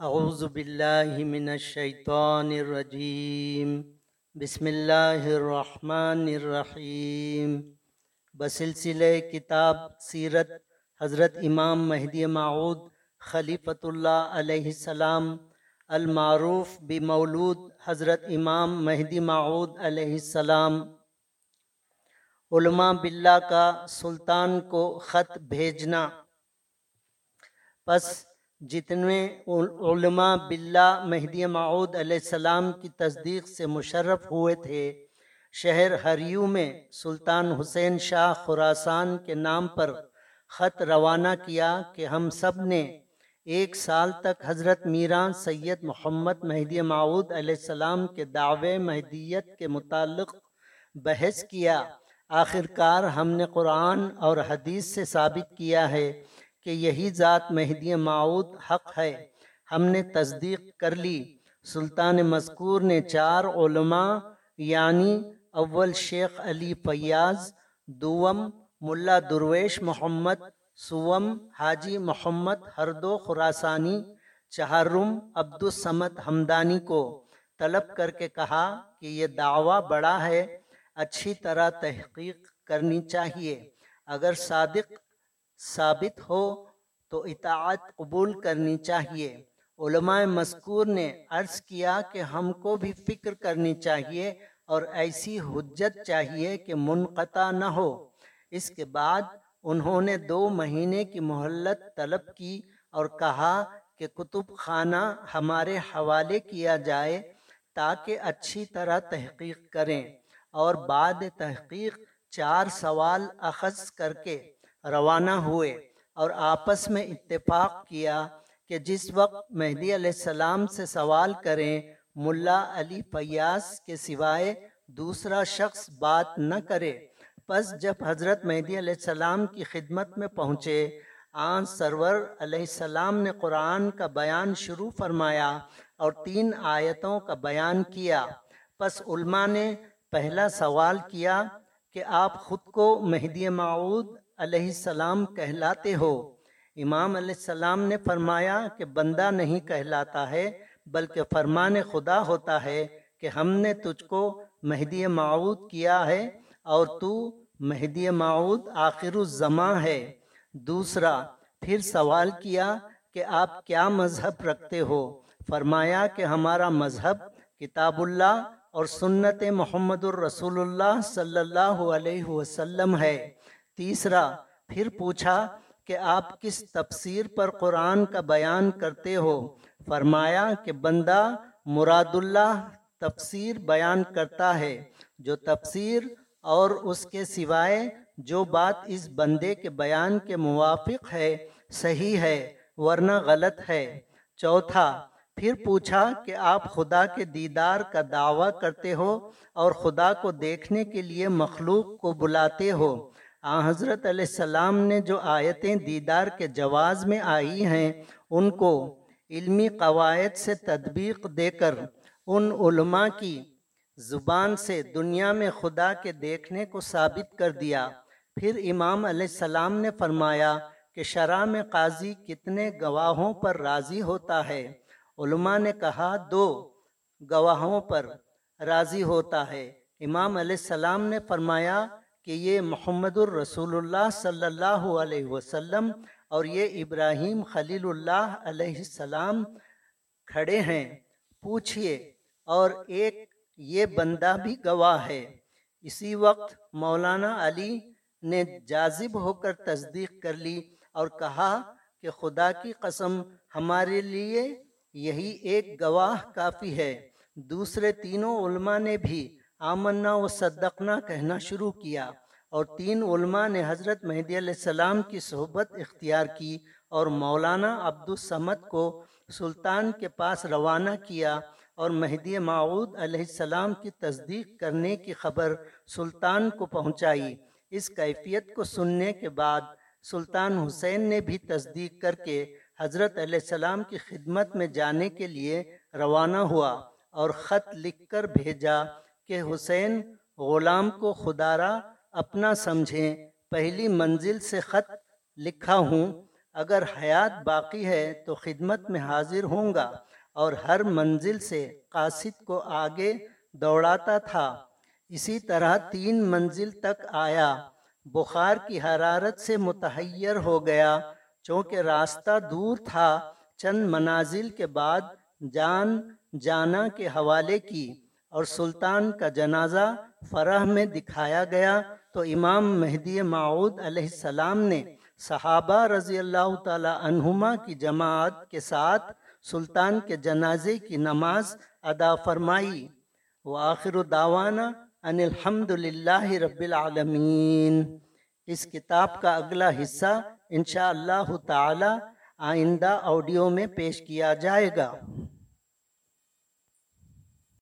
اعوذ باللہ من الشیطان الرجیم بسم اللہ الرحمن الرحیم بسلسلہ کتاب سیرت حضرت امام مہدی معود خلیفۃ اللہ علیہ السلام المعروف بمولود حضرت امام مہدی معود علیہ السلام علماء باللہ کا سلطان کو خط بھیجنا۔ پس جتنے علماء باللہ مہدی معود علیہ السلام کی تصدیق سے مشرف ہوئے تھے، شہر ہریو میں سلطان حسین شاہ خراسان کے نام پر خط روانہ کیا کہ ہم سب نے ایک سال تک حضرت میران سید محمد مہدی معود علیہ السلام کے دعوے مہدیت کے متعلق بحث کیا۔ آخرکار ہم نے قرآن اور حدیث سے ثابت کیا ہے کہ یہی ذات مہدی معود حق ہے۔ ہم نے تصدیق کر لی۔ سلطان مذکور نے چار علماء یعنی اول شیخ علی فیاض، دوم ملا درویش محمد، سوم حاجی محمد ہردو خراسانی، چہارم عبد السمد ہمدانی کو طلب کر کے کہا کہ یہ دعویٰ بڑا ہے، اچھی طرح تحقیق کرنی چاہیے۔ اگر صادق ثابت ہو تو اطاعت قبول کرنی چاہیے۔ علماء مذکور نے عرض کیا کہ ہم کو بھی فکر کرنی چاہیے اور ایسی حجت چاہیے کہ منقطع نہ ہو۔ اس کے بعد انہوں نے دو مہینے کی محلت طلب کی اور کہا کہ کتب خانہ ہمارے حوالے کیا جائے تاکہ اچھی طرح تحقیق کریں اور بعد تحقیق چار سوال اخذ کر کے روانہ ہوئے اور آپس میں اتفاق کیا کہ جس وقت مہدی علیہ السلام سے سوال کریں، ملا علی فیاض کے سوائے دوسرا شخص بات نہ کرے۔ پس جب حضرت مہدی علیہ السلام کی خدمت میں پہنچے، آن سرور علیہ السلام نے قرآن کا بیان شروع فرمایا اور تین آیتوں کا بیان کیا۔ پس علماء نے پہلا سوال کیا کہ آپ خود کو مہدی معود علیہ السلام کہلاتے ہو۔ امام علیہ السلام نے فرمایا کہ بندہ نہیں کہلاتا ہے، بلکہ فرمان خدا ہوتا ہے کہ ہم نے تجھ کو مہدی معود کیا ہے اور تو مہدی معود آخر الزماں ہے۔ دوسرا، پھر سوال کیا کہ آپ کیا مذہب رکھتے ہو؟ فرمایا کہ ہمارا مذہب کتاب اللہ اور سنت محمد الرسول اللہ صلی اللہ علیہ وسلم ہے۔ تیسرا، پھر پوچھا کہ آپ کس تفسیر پر قرآن کا بیان کرتے ہو؟ فرمایا کہ بندہ مراد اللہ تفسیر بیان کرتا ہے، جو تفسیر اور اس کے سوائے جو بات اس بندے کے بیان کے موافق ہے، صحیح ہے، ورنہ غلط ہے۔ چوتھا، پھر پوچھا کہ آپ خدا کے دیدار کا دعویٰ کرتے ہو اور خدا کو دیکھنے کے لیے مخلوق کو بلاتے ہو؟ آ، حضرت علیہ السلام نے جو آیتیں دیدار کے جواز میں آئی ہیں، ان کو علمی قواعد سے تدبیق دے کر ان علماء کی زبان سے دنیا میں خدا کے دیکھنے کو ثابت کر دیا۔ پھر امام علیہ السلام نے فرمایا کہ شرح میں قاضی کتنے گواہوں پر راضی ہوتا ہے۔ علماء نے کہا، دو گواہوں پر راضی ہوتا ہے۔ امام علیہ السلام نے فرمایا کہ یہ محمد الرسول اللہ صلی اللہ علیہ وسلم اور یہ ابراہیم خلیل اللہ علیہ السلام کھڑے ہیں۔ پوچھئے، اور ایک یہ بندہ بھی گواہ ہے۔ اسی وقت مولانا علی نے جازب ہو کر تصدیق کر لی اور کہا کہ خدا کی قسم، ہمارے لیے یہی ایک گواہ کافی ہے۔ دوسرے تینوں علماء نے بھی آمنا و صدقنا کہنا شروع کیا اور تین علماء نے حضرت مہدی علیہ السلام کی صحبت اختیار کی اور مولانا عبد السمد کو سلطان کے پاس روانہ کیا اور مہدی معود علیہ السلام کی تصدیق کرنے کی خبر سلطان کو پہنچائی۔ اس کیفیت کو سننے کے بعد سلطان حسین نے بھی تصدیق کر کے حضرت علیہ السلام کی خدمت میں جانے کے لیے روانہ ہوا اور خط لکھ کر بھیجا کہ حسین غلام کو خدارہ اپنا سمجھیں۔ پہلی منزل سے خط لکھا ہوں۔ اگر حیات باقی ہے تو خدمت میں حاضر ہوں گا۔ اور ہر منزل سے قاصد کو آگے دوڑاتا تھا۔ اسی طرح تین منزل تک آیا۔ بخار کی حرارت سے متحیر ہو گیا۔ چونکہ راستہ دور تھا، چند منازل کے بعد جان جانا کے حوالے کی۔ اور سلطان کا جنازہ فرح میں دکھایا گیا تو امام مہدی معود علیہ السلام نے صحابہ رضی اللہ تعالی عنہما کی جماعت کے ساتھ سلطان کے جنازے کی نماز ادا فرمائی۔ وآخر دعوانا ان الحمد للہ رب العالمین۔ اس کتاب کا اگلا حصہ انشاءاللہ تعالی آئندہ آڈیو میں پیش کیا جائے گا۔